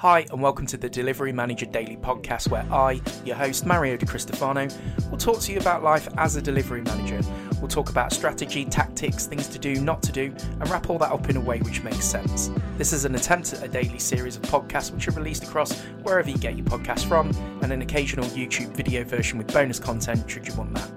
Hi, and welcome to the Delivery Manager Daily podcast, where I, your host, Mario De Cristofano, will talk to you about life as a delivery manager. We'll talk about strategy, tactics, things to do, not to do, and wrap all that up in a way which makes sense. This is an attempt at a daily series of podcasts which are released across wherever you get your podcasts from, and an occasional YouTube video version with bonus content should you want that.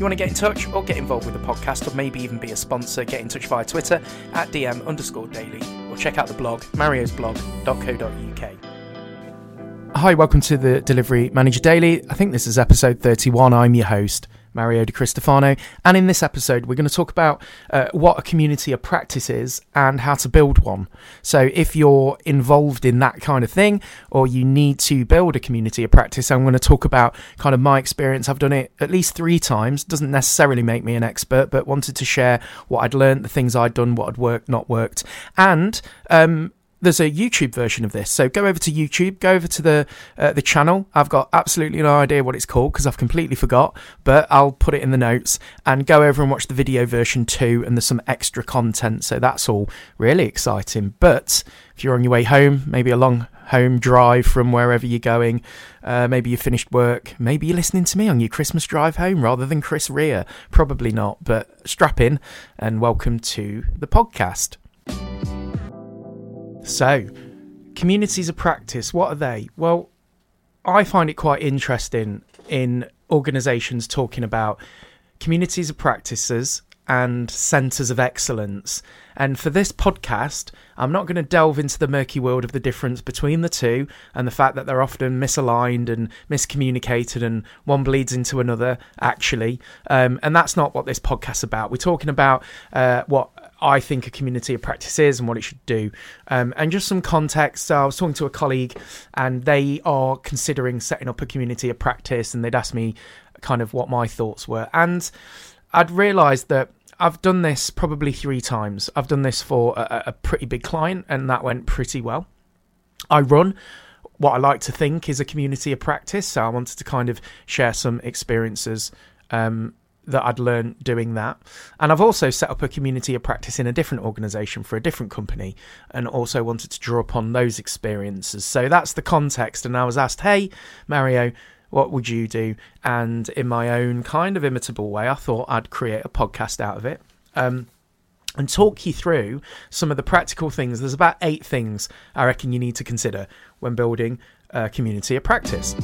You want to get in touch or get involved with the podcast, or maybe even be a sponsor, get in touch via Twitter at DM underscore daily or check out the blog, mariosblog.co.uk. Hi, welcome to the Delivery Manager Daily. I think this is episode 31. I'm your host, Mario De Cristofano. And in this episode, we're going to talk about uh, what a community of practice is and how to build one. So, if you're involved in that kind of thing or you need to build a community of practice, I'm going to talk about kind of my experience. I've done it at least three times. Doesn't necessarily make me an expert, but wanted to share what I'd learned, the things I'd done, what had worked, not worked. And, um, there's a YouTube version of this. So go over to YouTube, go over to the uh, the channel. I've got absolutely no idea what it's called because I've completely forgot, but I'll put it in the notes and go over and watch the video version too. And there's some extra content, so that's all really exciting. But if you're on your way home, maybe a long home drive from wherever you're going, uh, maybe you finished work, maybe you're listening to me on your Christmas drive home rather than Chris Rea. Probably not, but strap in and welcome to the podcast. So, communities of practice, what are they? Well, I find it quite interesting in organizations talking about communities of practices and centers of excellence. And for this podcast, I'm not going to delve into the murky world of the difference between the two and the fact that they're often misaligned and miscommunicated and one bleeds into another, actually. Um, and that's not what this podcast's about. We're talking about uh, what I think a community of practice is and what it should do. Um, and just some context. I was talking to a colleague, and they are considering setting up a community of practice, and they'd asked me kind of what my thoughts were, and I'd realised that. I've done this probably three times. I've done this for a, a pretty big client, and that went pretty well. I run what I like to think is a community of practice, so I wanted to kind of share some experiences um, that I'd learned doing that. And I've also set up a community of practice in a different organization for a different company and also wanted to draw upon those experiences. So that's the context. And I was asked, hey, Mario, what would you do? And in my own kind of imitable way, I thought I'd create a podcast out of it. Um, and talk you through some of the practical things. There's about eight things I reckon you need to consider when building a community of practice.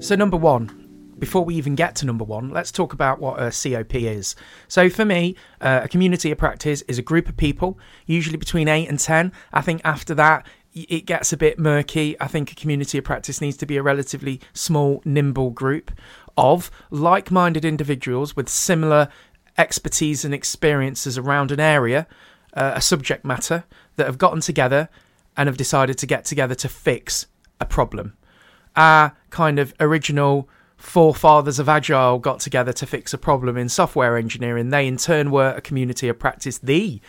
So, number one, before we even get to number one, let's talk about what a COP is. So, for me, uh, a community of practice is a group of people, usually between eight and 10. I think after that, it gets a bit murky. I think a community of practice needs to be a relatively small, nimble group of like minded individuals with similar expertise and experiences around an area, uh, a subject matter, that have gotten together and have decided to get together to fix a problem. Our kind of original forefathers of Agile got together to fix a problem in software engineering. They, in turn, were a community of practice, the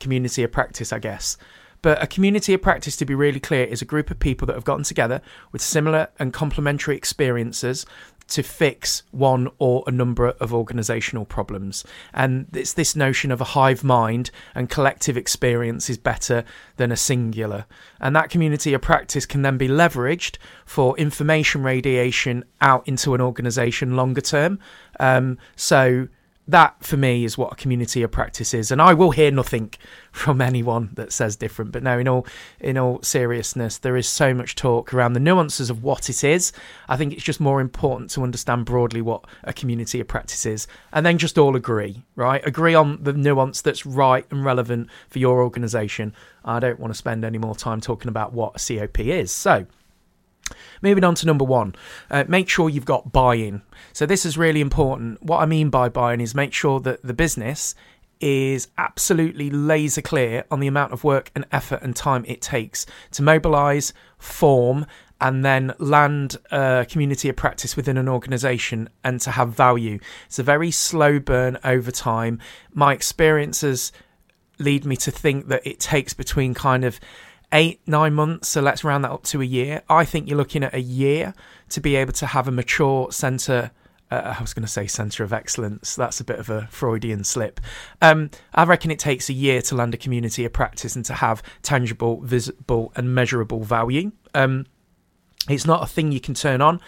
community of practice, I guess. But a community of practice, to be really clear, is a group of people that have gotten together with similar and complementary experiences to fix one or a number of organizational problems. And it's this notion of a hive mind and collective experience is better than a singular. And that community of practice can then be leveraged for information radiation out into an organization longer term. Um, so that for me is what a community of practice is and i will hear nothing from anyone that says different. But no in all in all seriousness there is so much talk around the nuances of what it is. I think it's just more important to understand broadly what a community of practice is and then just all agree right? Agree on the nuance that's right and relevant for your organization. I don't want to spend any more time talking about what a cop is. So Moving on to number one, uh, make sure you've got buy in. So, this is really important. What I mean by buy in is make sure that the business is absolutely laser clear on the amount of work and effort and time it takes to mobilize, form, and then land a community of practice within an organization and to have value. It's a very slow burn over time. My experiences lead me to think that it takes between kind of eight, nine months. So let's round that up to a year. I think you're looking at a year to be able to have a mature centre uh, I was going to say centre of excellence. That's a bit of a Freudian slip. Um, I reckon it takes a year to land a community of practice and to have tangible, visible, and measurable value. Um, it's not a thing you can turn on.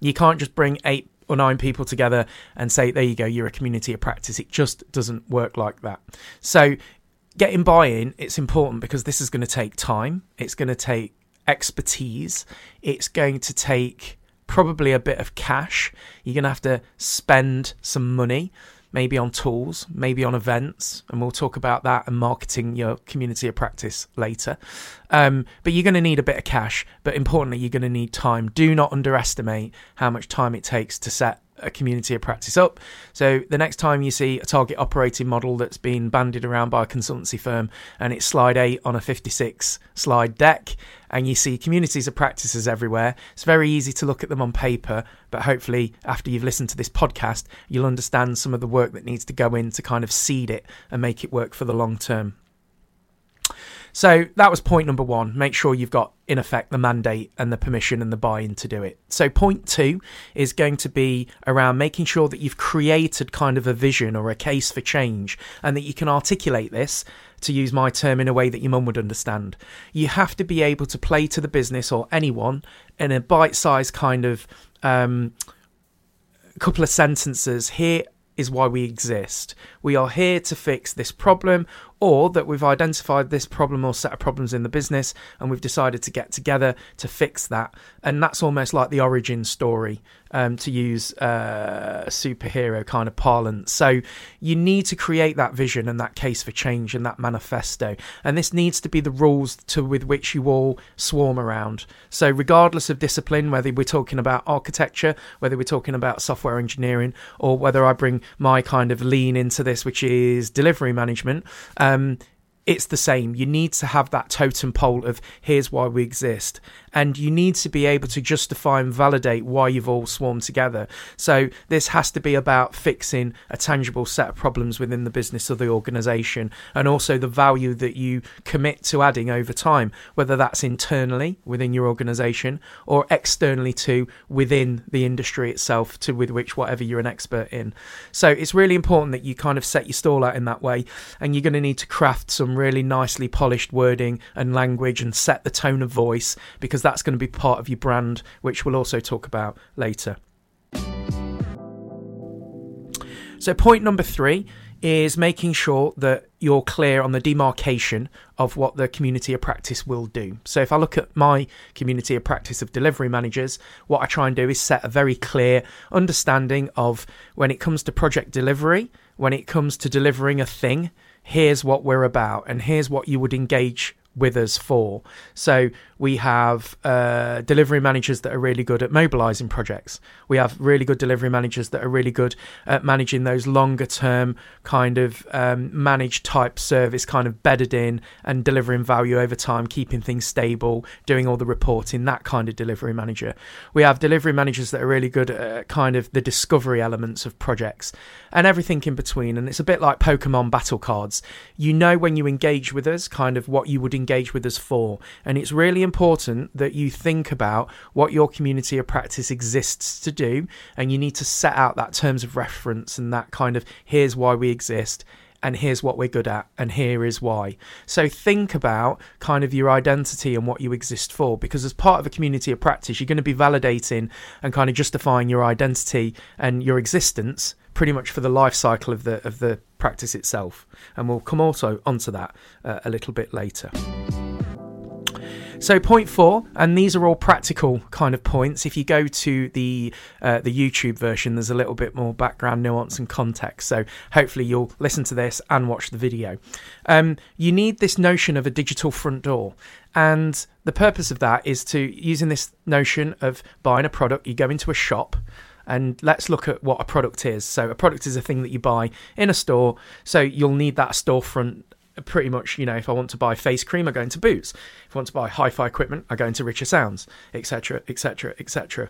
You can't just bring eight or nine people together and say, there you go, you're a community of practice. It just doesn't work like that. So, getting buy in, it's important because this is going to take time, it's going to take expertise, it's going to take probably a bit of cash. You're going to have to spend some money, maybe on tools, maybe on events, and we'll talk about that and marketing your community of practice later. Um, but you're going to need a bit of cash, but importantly, you're going to need time. Do not underestimate how much time it takes to set a community of practice up. So the next time you see a target operating model that's been bandied around by a consultancy firm and it's slide 8 on a 56 slide deck and you see communities of practices everywhere, it's very easy to look at them on paper, but hopefully after you've listened to this podcast, you'll understand some of the work that needs to go in to kind of seed it and make it work for the long term. So that was point number one. Make sure you've got, in effect, the mandate and the permission and the buy in to do it. So point two is going to be around making sure that you've created kind of a vision or a case for change and that you can articulate this, to use my term, in a way that your mum would understand. You have to be able to play to the business or anyone in a bite sized kind of um, couple of sentences. Here is why we exist. We are here to fix this problem, or that we've identified this problem or set of problems in the business and we've decided to get together to fix that. And that's almost like the origin story, um, to use uh, superhero kind of parlance. So you need to create that vision and that case for change and that manifesto. And this needs to be the rules to with which you all swarm around. So regardless of discipline, whether we're talking about architecture, whether we're talking about software engineering, or whether I bring my kind of lean into this, which is delivery management. Um, Um, it's the same. You need to have that totem pole of here's why we exist and you need to be able to justify and validate why you've all swarmed together. So this has to be about fixing a tangible set of problems within the business or the organization and also the value that you commit to adding over time, whether that's internally within your organization or externally to within the industry itself to with which whatever you're an expert in. So it's really important that you kind of set your stall out in that way and you're going to need to craft some really nicely polished wording and language and set the tone of voice because because that's going to be part of your brand, which we'll also talk about later. So, point number three is making sure that you're clear on the demarcation of what the community of practice will do. So, if I look at my community of practice of delivery managers, what I try and do is set a very clear understanding of when it comes to project delivery, when it comes to delivering a thing, here's what we're about, and here's what you would engage with us for. So we have uh, delivery managers that are really good at mobilizing projects. We have really good delivery managers that are really good at managing those longer term kind of um, managed type service, kind of bedded in and delivering value over time, keeping things stable, doing all the reporting, that kind of delivery manager. We have delivery managers that are really good at kind of the discovery elements of projects and everything in between. And it's a bit like Pokemon battle cards. You know when you engage with us, kind of what you would engage with us for. And it's really important that you think about what your community of practice exists to do, and you need to set out that terms of reference and that kind of here's why we exist and here's what we're good at, and here is why. So think about kind of your identity and what you exist for, because as part of a community of practice, you're going to be validating and kind of justifying your identity and your existence pretty much for the life cycle of the of the practice itself. And we'll come also onto that uh, a little bit later. So point four, and these are all practical kind of points. If you go to the uh, the YouTube version, there's a little bit more background nuance and context. So hopefully you'll listen to this and watch the video. Um, you need this notion of a digital front door. And the purpose of that is to using this notion of buying a product, you go into a shop, and let's look at what a product is. So, a product is a thing that you buy in a store. So, you'll need that storefront pretty much, you know, if I want to buy face cream, I go into Boots. If I want to buy hi-fi equipment, I go into Richer Sounds, etc., etc., etc.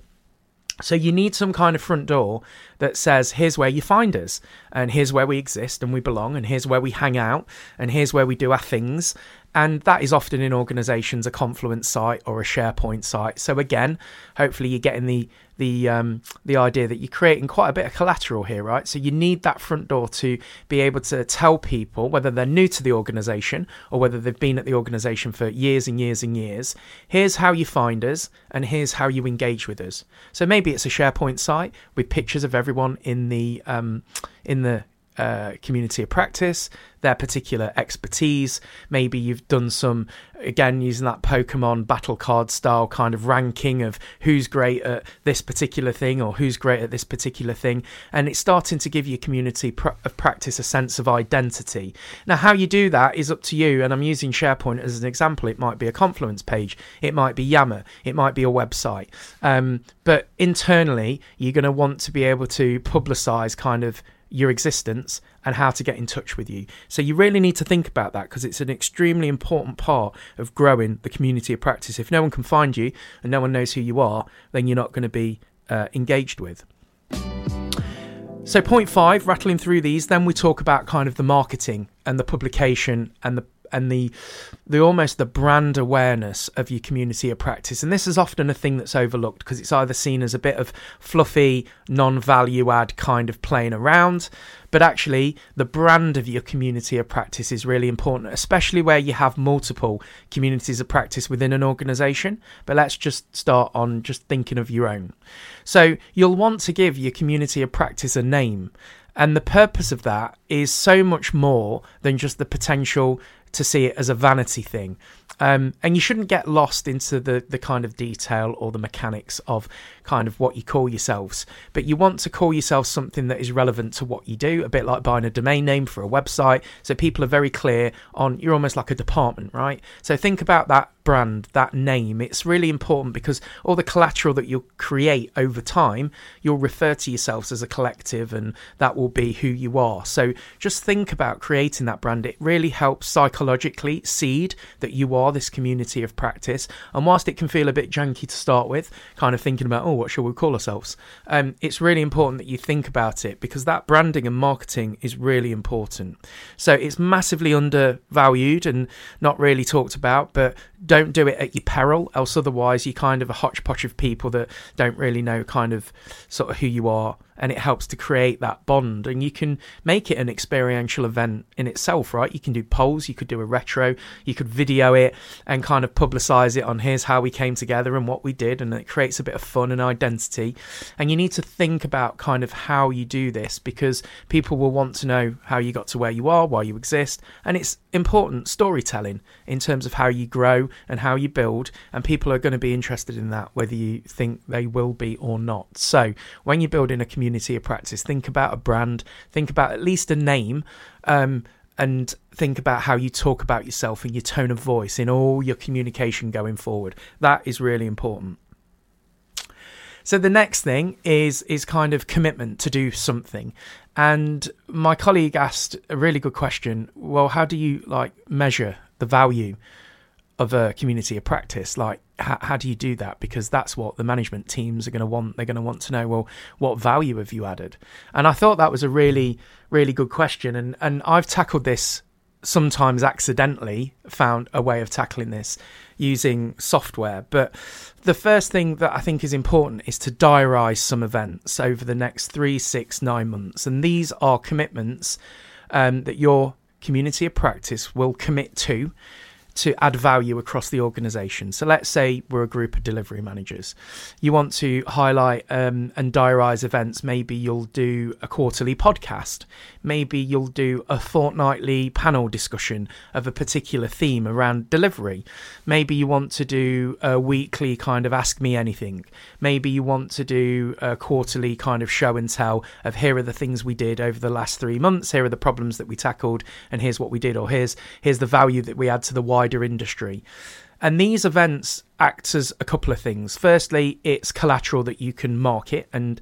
So you need some kind of front door that says, here's where you find us, and here's where we exist and we belong, and here's where we hang out, and here's where we do our things. And that is often in organizations a confluence site or a sharepoint site. So again hopefully you're getting the the um, the idea that you're creating quite a bit of collateral here right? So you need that front door to be able to tell people whether they're new to the organization or whether they've been at the organization for years and years and years here's how you find us and here's how you engage with us. So maybe it's a sharepoint site with pictures of everyone in the um, in the uh, community of practice, their particular expertise. Maybe you've done some, again, using that Pokemon battle card style kind of ranking of who's great at this particular thing or who's great at this particular thing. And it's starting to give your community pr- of practice a sense of identity. Now, how you do that is up to you. And I'm using SharePoint as an example. It might be a Confluence page, it might be Yammer, it might be a website. Um, but internally, you're going to want to be able to publicize kind of your existence and how to get in touch with you. So you really need to think about that because it's an extremely important part of growing the community of practice. If no one can find you and no one knows who you are, then you're not going to be uh, engaged with. So, point five, rattling through these, then we talk about kind of the marketing and the publication and the and the the almost the brand awareness of your community of practice. And this is often a thing that's overlooked because it's either seen as a bit of fluffy, non-value add kind of playing around, but actually the brand of your community of practice is really important, especially where you have multiple communities of practice within an organization. But let's just start on just thinking of your own. So you'll want to give your community of practice a name. And the purpose of that is so much more than just the potential to see it as a vanity thing. Um, and you shouldn't get lost into the, the kind of detail or the mechanics of kind of what you call yourselves. But you want to call yourself something that is relevant to what you do, a bit like buying a domain name for a website. So people are very clear on you're almost like a department, right? So think about that brand, that name. It's really important because all the collateral that you'll create over time, you'll refer to yourselves as a collective and that will be who you are. So just think about creating that brand. It really helps psychologically seed that you are this community of practice. And whilst it can feel a bit janky to start with, kind of thinking about, oh, what shall we call ourselves? Um, it's really important that you think about it because that branding and marketing is really important. So it's massively undervalued and not really talked about, but don't do it at your peril, else otherwise you're kind of a hodgepodge of people that don't really know kind of sort of who you are and it helps to create that bond. And you can make it an experiential event in itself right? You can do polls you could do a retro you could video it and kind of publicize it on here's how we came together and what we did and it creates a bit of fun and identity. And you need to think about kind of how you do this because people will want to know how you got to where you are why you exist and it's important storytelling in terms of how you grow and how you build and people are going to be interested in that whether you think they will be or not. So when you're building a community community of practice. Think about a brand, think about at least a name, um, and think about how you talk about yourself and your tone of voice in all your communication going forward. That is really important. So the next thing is is kind of commitment to do something. And my colleague asked a really good question. Well, how do you like measure the value of a community of practice like how, how do you do that? Because that's what the management teams are going to want. They're going to want to know well what value have you added? And i thought that was a really really good question. And and i've tackled this sometimes accidentally found a way of tackling this using software. But the first thing that i think is important is to diarize some events over the next three six nine months. And these are commitments um, that your community of practice will commit to to add value across the organization. So let's say we're a group of delivery managers. You want to highlight um, and diarize events. Maybe you'll do a quarterly podcast. Maybe you'll do a fortnightly panel discussion of a particular theme around delivery. Maybe you want to do a weekly kind of ask me anything. Maybe you want to do a quarterly kind of show and tell of here are the things we did over the last three months. Here are the problems that we tackled, and here's what we did, or here's here's the value that we add to the wider industry. And these events act as a couple of things. Firstly, it's collateral that you can market and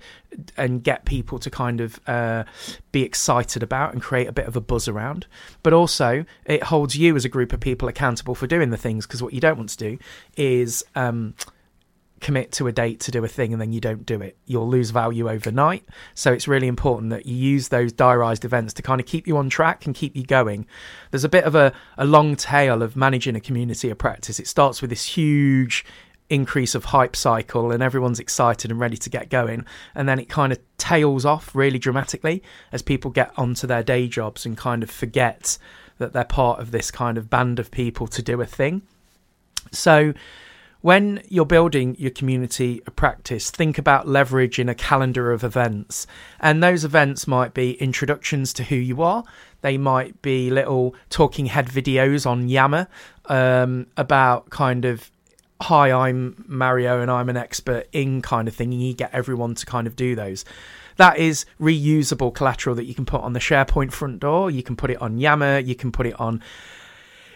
and get people to kind of uh, be excited about and create a bit of a buzz around. But also, it holds you as a group of people accountable for doing the things because what you don't want to do is um, commit to a date to do a thing and then you don't do it. You'll lose value overnight. So it's really important that you use those diarised events to kind of keep you on track and keep you going. There's a bit of a, a long tail of managing a community of practice. It starts with this huge increase of hype cycle and everyone's excited and ready to get going and then it kind of tails off really dramatically as people get onto their day jobs and kind of forget that they're part of this kind of band of people to do a thing so when you're building your community a practice, think about leveraging a calendar of events. And those events might be introductions to who you are, they might be little talking head videos on Yammer um, about kind of hi, I'm Mario and I'm an expert in kind of thing, and you get everyone to kind of do those. That is reusable collateral that you can put on the SharePoint front door. You can put it on Yammer. You can put it on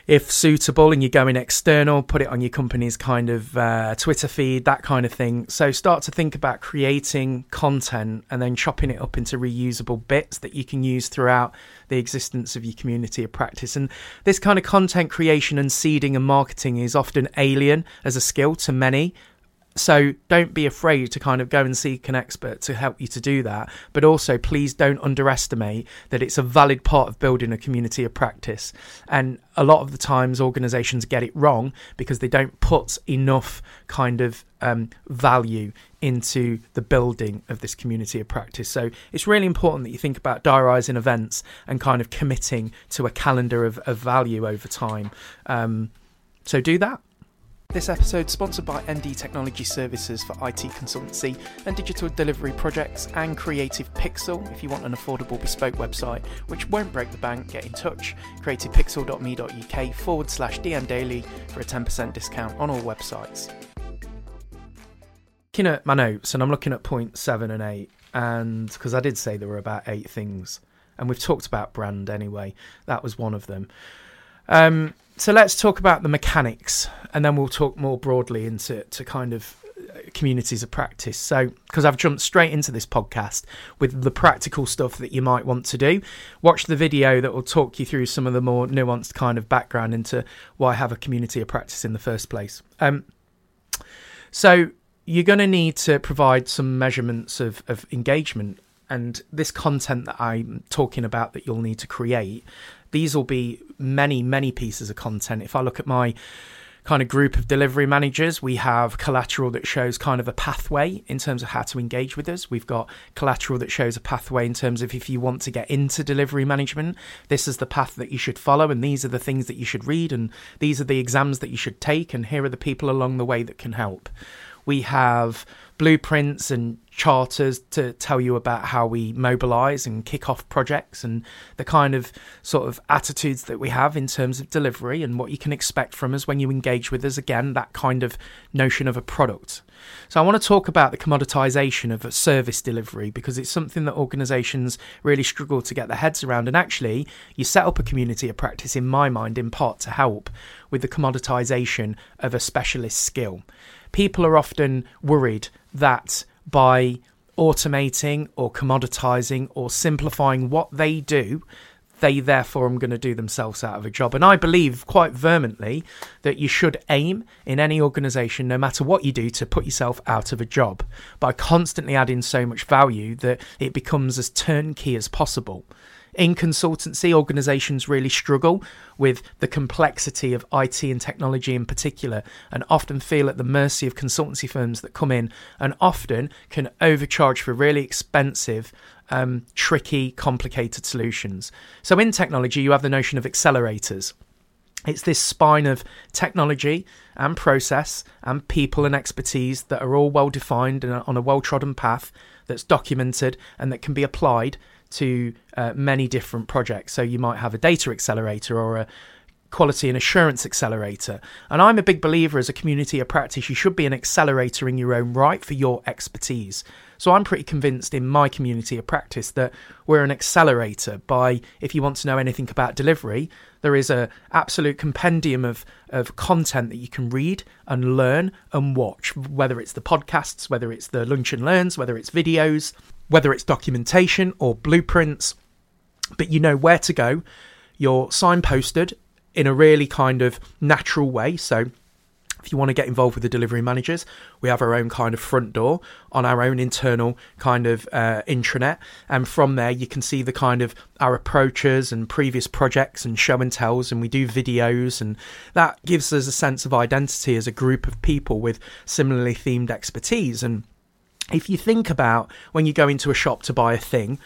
if suitable and you're going external, put it on your company's kind of uh, Twitter feed, that kind of thing. So start to think about creating content and then chopping it up into reusable bits that you can use throughout the existence of your community of practice. And this kind of content creation and seeding and marketing is often alien as a skill to many. So don't be afraid to kind of go and seek an expert to help you to do that. But also, please don't underestimate that it's a valid part of building a community of practice. And a lot of the times, organizations get it wrong because they don't put enough kind of um, value into the building of this community of practice. So it's really important that you think about diarising events and kind of committing to a calendar of, of value over time. Um, so do that. This episode sponsored by ND Technology Services for IT consultancy and digital delivery projects and Creative Pixel. If you want an affordable bespoke website which won't break the bank, get in touch. creativepixel.me.uk forward slash DM Daily for a 10% discount on all websites. Looking at my notes, and I'm looking at point seven and eight, and because I did say there were about eight things, and we've talked about brand anyway, that was one of them. Um, so let's talk about the mechanics, and then we'll talk more broadly into to kind of uh, communities of practice. So, because I've jumped straight into this podcast with the practical stuff that you might want to do, watch the video that will talk you through some of the more nuanced kind of background into why have a community of practice in the first place. Um, so, you're going to need to provide some measurements of, of engagement and this content that I'm talking about that you'll need to create these will be many, many pieces of content. If I look at my kind of group of delivery managers, we have collateral that shows kind of a pathway in terms of how to engage with us. We've got collateral that shows a pathway in terms of if you want to get into delivery management, this is the path that you should follow, and these are the things that you should read, and these are the exams that you should take, and here are the people along the way that can help. We have blueprints and charters to tell you about how we mobilize and kick off projects and the kind of sort of attitudes that we have in terms of delivery and what you can expect from us when you engage with us. Again that kind of notion of a product. So i want to talk about the commoditization of a service delivery because it's something that organizations really struggle to get their heads around. And actually you set up a community of practice in my mind in part to help with the commoditization of a specialist skill. People are often worried that by automating or commoditizing or simplifying what they do, they therefore are going to do themselves out of a job. And I believe quite vehemently that you should aim in any organization, no matter what you do, to put yourself out of a job by constantly adding so much value that it becomes as turnkey as possible. In consultancy, organizations really struggle with the complexity of IT and technology in particular, and often feel at the mercy of consultancy firms that come in and often can overcharge for really expensive, um, tricky, complicated solutions. So, in technology, you have the notion of accelerators. It's this spine of technology and process and people and expertise that are all well defined and on a well trodden path that's documented and that can be applied to uh, many different projects. So you might have a data accelerator or a quality and assurance accelerator. And I'm a big believer as a community of practice, you should be an accelerator in your own right for your expertise. So I'm pretty convinced in my community of practice that we're an accelerator by if you want to know anything about delivery, there is a absolute compendium of of content that you can read and learn and watch, whether it's the podcasts, whether it's the lunch and learns, whether it's videos, whether it's documentation or blueprints, but you know where to go. You're signposted in a really kind of natural way. So, If you want to get involved with the delivery managers, we have our own kind of front door on our own internal kind of uh, intranet. And from there, you can see the kind of our approaches and previous projects and show and tells. And we do videos. And that gives us a sense of identity as a group of people with similarly themed expertise. And if you think about when you go into a shop to buy a thing,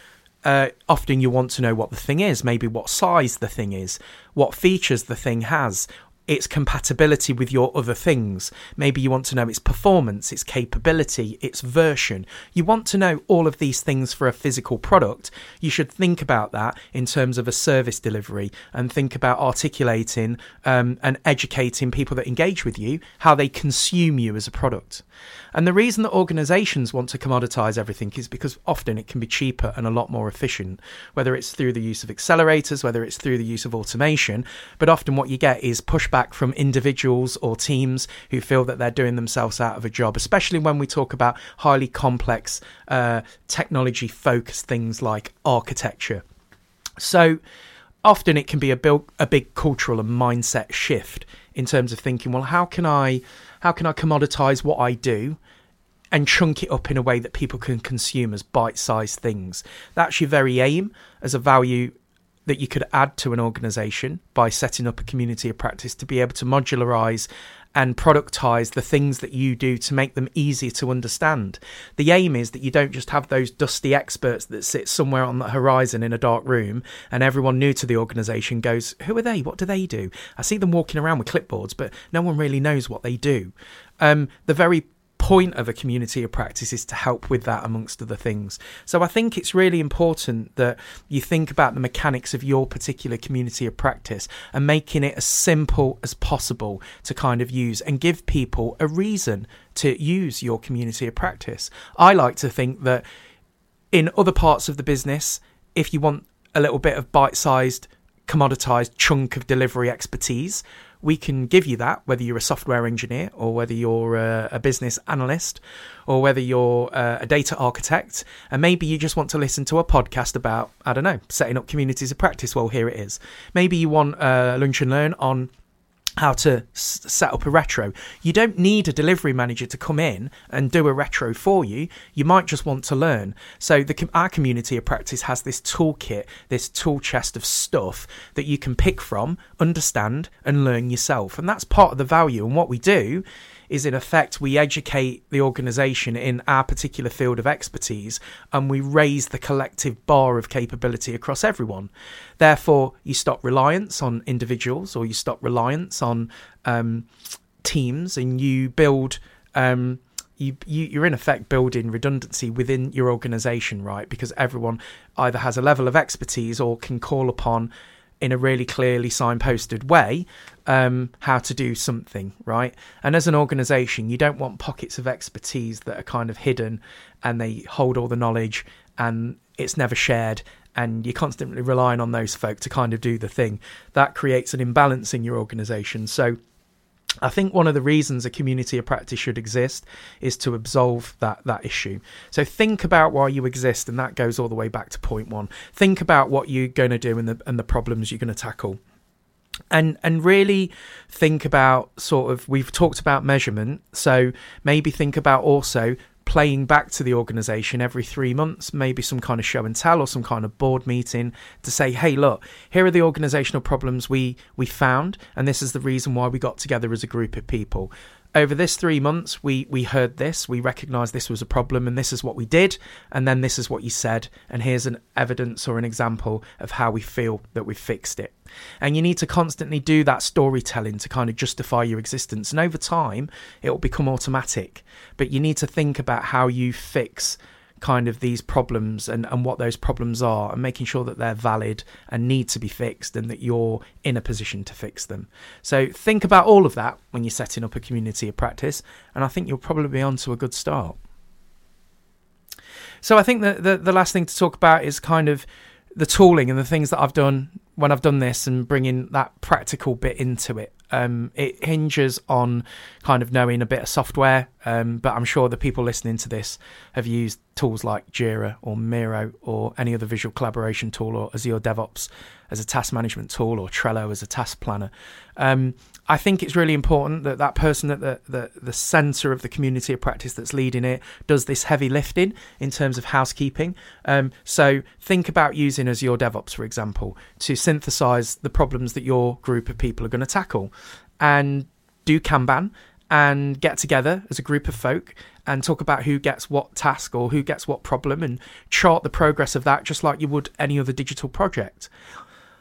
uh, often you want to know what the thing is, maybe what size the thing is, what features the thing has, its compatibility with your other things. Maybe you want to know its performance, its capability, its version. You want to know all of these things for a physical product. You should think about that in terms of a service delivery and think about articulating um, and educating people that engage with you how they consume you as a product. And the reason that organizations want to commoditize everything is because often it can be cheaper and a lot more efficient, whether it's through the use of accelerators, whether it's through the use of automation. But often what you get is pushback from individuals or teams who feel that they're doing themselves out of a job, especially when we talk about highly complex uh, technology focused things like architecture. So, often it can be a, big, a big cultural and mindset shift in terms of thinking, well, how can I how can I commoditize what I do and chunk it up in a way that people can consume as bite-sized things? That's your very aim as a value that you could add to an organization by setting up a community of practice to be able to modularize and productize the things that you do to make them easier to understand. The aim is that you don't just have those dusty experts that sit somewhere on the horizon in a dark room and everyone new to the organization goes, Who are they? What do they do? I see them walking around with clipboards, but no one really knows what they do. Um, the very point of a community of practice is to help with that amongst other things. So I think it's really important that you think about the mechanics of your particular community of practice and making it as simple as possible to kind of use and give people a reason to use your community of practice. I like to think that in other parts of the business, if you want a little bit of bite sized, commoditized chunk of delivery expertise, we can give you that, whether you're a software engineer or whether you're a, a business analyst or whether you're a, a data architect. And maybe you just want to listen to a podcast about, I don't know, setting up communities of practice. Well, here it is. Maybe you want a lunch and learn on how to s- set up a retro. You don't need a delivery manager to come in and do a retro for you. You might just want to learn. So the our community of practice has this toolkit, this tool chest of stuff that you can pick from, understand, and learn yourself. And that's part of the value. And what we do is in effect we educate the organization in our particular field of expertise and we raise the collective bar of capability across everyone. Therefore, you stop reliance on individuals or you stop reliance on um, teams and you build. Um, you, you are in effect building redundancy within your organization, right? Because everyone either has a level of expertise or can call upon in a really clearly signposted way um, how to do something, right? And as an organization, you don't want pockets of expertise that are kind of hidden and they hold all the knowledge and it's never shared and you're constantly relying on those folk to kind of do the thing. That creates an imbalance in your organization. So I think one of the reasons a community of practice should exist is to absolve that that issue. So think about why you exist, and that goes all the way back to point one. Think about what you're going to do and the and the problems you're going to tackle. And and really think about sort of we've talked about measurement, so maybe think about also playing back to the organization every three months, maybe some kind of show and tell or some kind of board meeting to say, hey, look, here are the organizational problems we, we found, and this is the reason why we got together as a group of people over this three months, we we heard this, we recognised this was a problem, and this is what we did, and then this is what you said, and here's an evidence or an example of how we feel that we've fixed it. And you need to constantly do that storytelling to kind of justify your existence, and over time, it will become automatic. But you need to think about how you fix kind of these problems and, and what those problems are and making sure that they're valid and need to be fixed and that you're in a position to fix them. So think about all of that when you're setting up a community of practice, and I think you'll probably be on to a good start. So I think that the, the last thing to talk about is kind of the tooling and the things that I've done when I've done this and bringing that practical bit into it. Um, it hinges on kind of knowing a bit of software, um, but I'm sure the people listening to this have used tools like Jira or Miro or any other visual collaboration tool or Azure DevOps as a task management tool or Trello as a task planner. Um, I think it's really important that that person at the, the, the center of the community of practice that's leading it does this heavy lifting in terms of housekeeping. Um, so think about using Azure DevOps, for example, to synthesize the problems that your group of people are going to tackle and do Kanban and get together as a group of folk and talk about who gets what task or who gets what problem and chart the progress of that just like you would any other digital project.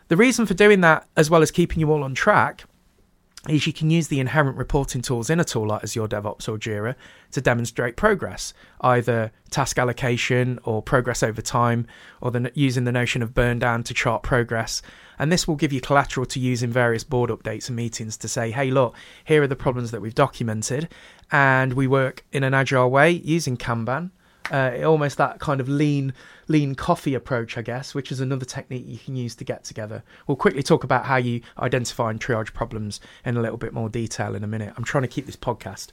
The reason for doing that, as well as keeping you all on track, is you can use the inherent reporting tools in a tool like Azure DevOps or Jira to demonstrate progress, either task allocation or progress over time, or the, using the notion of burn down to chart progress. And this will give you collateral to use in various board updates and meetings to say, hey, look, here are the problems that we've documented, and we work in an agile way using Kanban uh, almost that kind of lean lean coffee approach, I guess, which is another technique you can use to get together. We'll quickly talk about how you identify and triage problems in a little bit more detail in a minute. I'm trying to keep this podcast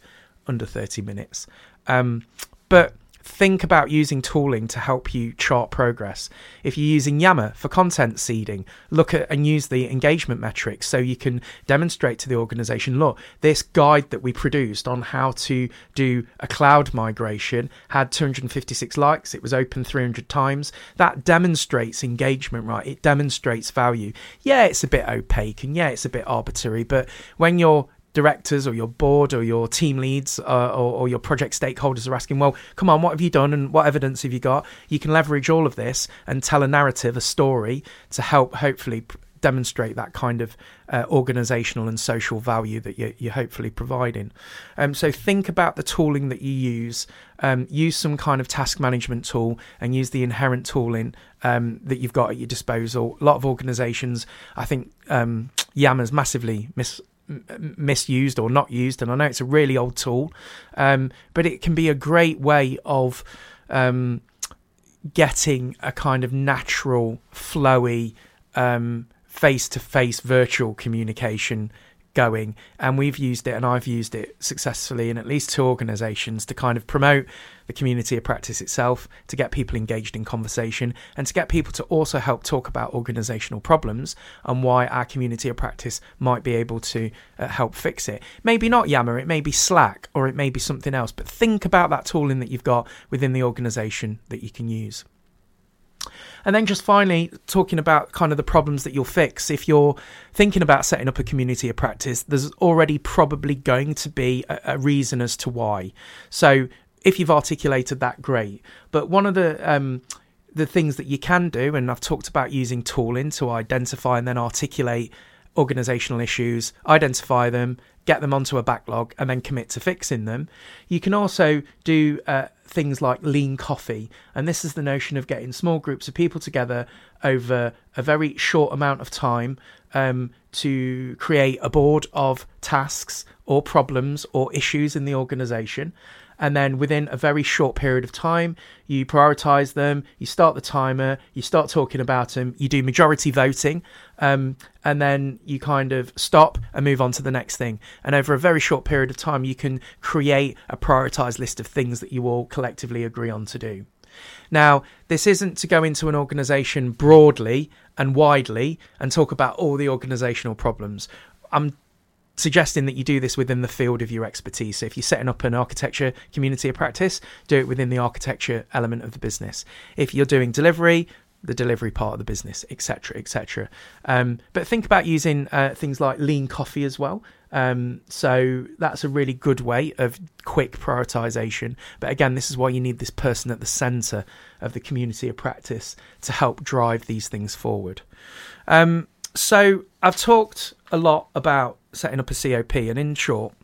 under 30 minutes. Um, but think about using tooling to help you chart progress. If you're using Yammer for content seeding, look at and use the engagement metrics so you can demonstrate to the organization look, this guide that we produced on how to do a cloud migration had 256 likes, it was open 300 times. That demonstrates engagement, right? It demonstrates value. Yeah, it's a bit opaque and yeah, it's a bit arbitrary, but when you're directors or your board or your team leads uh, or, or, your project stakeholders are asking, well, come on, what have you done and what evidence have you got? You can leverage all of this and tell a narrative, a story to help hopefully demonstrate that kind of uh, organizational and social value that you're, you're hopefully providing. Um, so think about the tooling that you use. Um, use some kind of task management tool and use the inherent tooling um, that you've got at your disposal. A lot of organizations, I think, um, Yammer's massively mis- misused or not used. And I know it's a really old tool, um, but it can be a great way of um, getting a kind of natural, flowy, face to face virtual communication going and we've used it and I've used it successfully in at least two organizations to kind of promote the community of practice itself to get people engaged in conversation and to get people to also help talk about organizational problems and why our community of practice might be able to uh, help fix it. Maybe not Yammer it may be Slack or it may be something else but think about that tooling that you've got within the organization that you can use and then just finally, talking about kind of the problems that you'll fix. If you're thinking about setting up a community of practice, there's already probably going to be a, a reason as to why. So if you've articulated that, great. But one of the um, the things that you can do, and I've talked about using tooling to identify and then articulate organizational issues, identify them, get them onto a backlog, and then commit to fixing them. You can also do uh, things like lean coffee. And this is the notion of getting small groups of people together over a very short amount of time um, to create a board of tasks or problems or issues in the organization and then within a very short period of time you prioritize them you start the timer you start talking about them you do majority voting um, and then you kind of stop and move on to the next thing and over a very short period of time you can create a prioritized list of things that you all collectively agree on to do now, this isn't to go into an organization broadly and widely and talk about all the organizational problems. I'm suggesting that you do this within the field of your expertise. So if you're setting up an architecture community of practice, do it within the architecture element of the business. If you're doing delivery, the delivery part of the business, etc., etc. Um, but think about using uh, things like lean coffee as well. Um, so that's a really good way of quick prioritization. But again, this is why you need this person at the center of the community of practice to help drive these things forward. Um, so I've talked a lot about setting up a COP, and in short,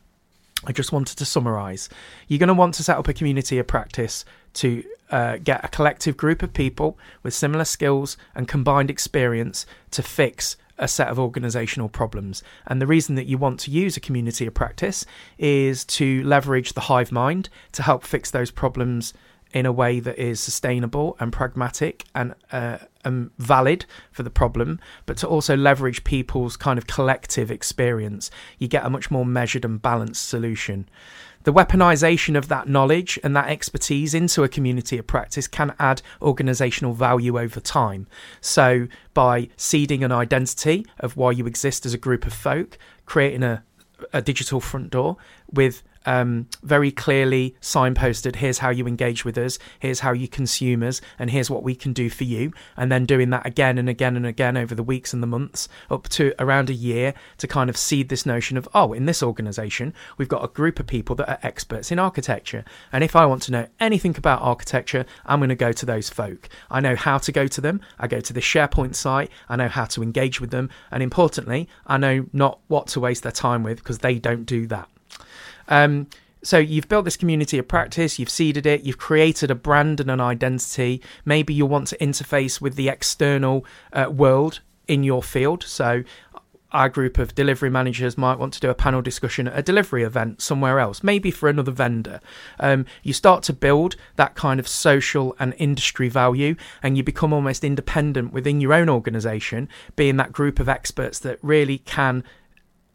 I just wanted to summarize. You're going to want to set up a community of practice to uh, get a collective group of people with similar skills and combined experience to fix a set of organizational problems. And the reason that you want to use a community of practice is to leverage the hive mind to help fix those problems in a way that is sustainable and pragmatic and, uh, and valid for the problem, but to also leverage people's kind of collective experience. You get a much more measured and balanced solution. the weaponization of that knowledge and that expertise into a community of practice can add organizational value over time. So, by seeding an identity of why you exist as a group of folk, creating a, a digital front door with um, very clearly signposted here's how you engage with us, here's how you consume us, and here's what we can do for you. And then doing that again and again and again over the weeks and the months, up to around a year, to kind of seed this notion of, oh, in this organization, we've got a group of people that are experts in architecture. And if I want to know anything about architecture, I'm going to go to those folk. I know how to go to them. I go to the SharePoint site. I know how to engage with them. And importantly, I know not what to waste their time with because they don't do that. Um, so you've built this community of practice, you've seeded it, you've created a brand and an identity. Maybe you want to interface with the external uh, world in your field. So our group of delivery managers might want to do a panel discussion at a delivery event somewhere else, maybe for another vendor. Um, you start to build that kind of social and industry value, and you become almost independent within your own organization, being that group of experts that really can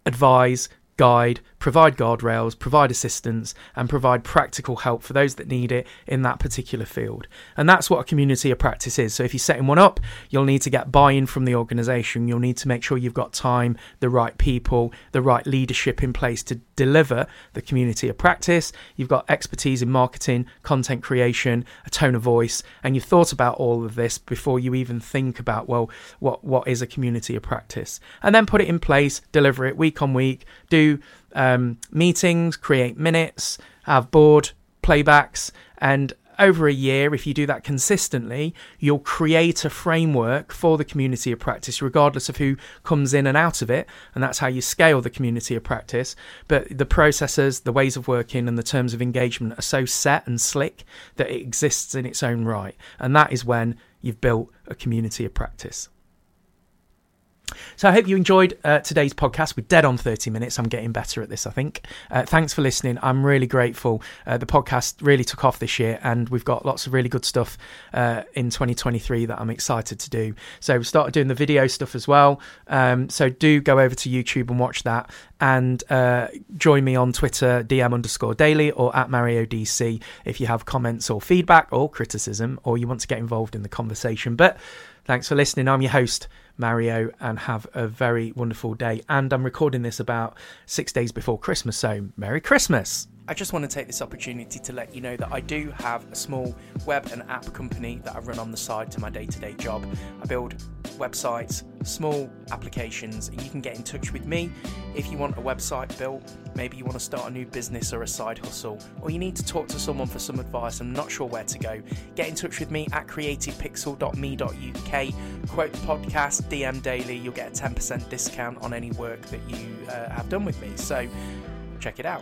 advise, guide, provide guardrails, provide assistance, and provide practical help for those that need it in that particular field. And that's what a community of practice is. So if you're setting one up, you'll need to get buy in from the organisation. You'll need to make sure you've got time, the right people, the right leadership in place to deliver the community of practice. You've got expertise in marketing, content creation, a tone of voice, and you've thought about all of this before you even think about, well, what, what is a community of practice? And then put it in place, deliver it week on week, do um, meetings, create minutes, have board playbacks, and over a year, if you do that consistently, you'll create a framework for the community of practice, regardless of who comes in and out of it. And that's how you scale the community of practice. But the processes, the ways of working, and the terms of engagement are so set and slick that it exists in its own right. And that is when you've built a community of practice. So I hope you enjoyed uh, today's podcast. We're dead on 30 minutes. I'm getting better at this, I think. Uh, thanks for listening. I'm really grateful. Uh, the podcast really took off this year, and we've got lots of really good stuff uh, in 2023 that I'm excited to do. So we started doing the video stuff as well. Um, so do go over to YouTube and watch that, and uh, join me on Twitter, DM underscore daily or at Mario DC if you have comments or feedback or criticism, or you want to get involved in the conversation. But thanks for listening. I'm your host. Mario, and have a very wonderful day. And I'm recording this about six days before Christmas, so Merry Christmas! I just want to take this opportunity to let you know that I do have a small web and app company that I run on the side to my day to day job. I build websites, small applications, and you can get in touch with me if you want a website built. Maybe you want to start a new business or a side hustle, or you need to talk to someone for some advice and not sure where to go. Get in touch with me at creativepixel.me.uk. Quote the podcast, DM daily, you'll get a 10% discount on any work that you uh, have done with me. So check it out.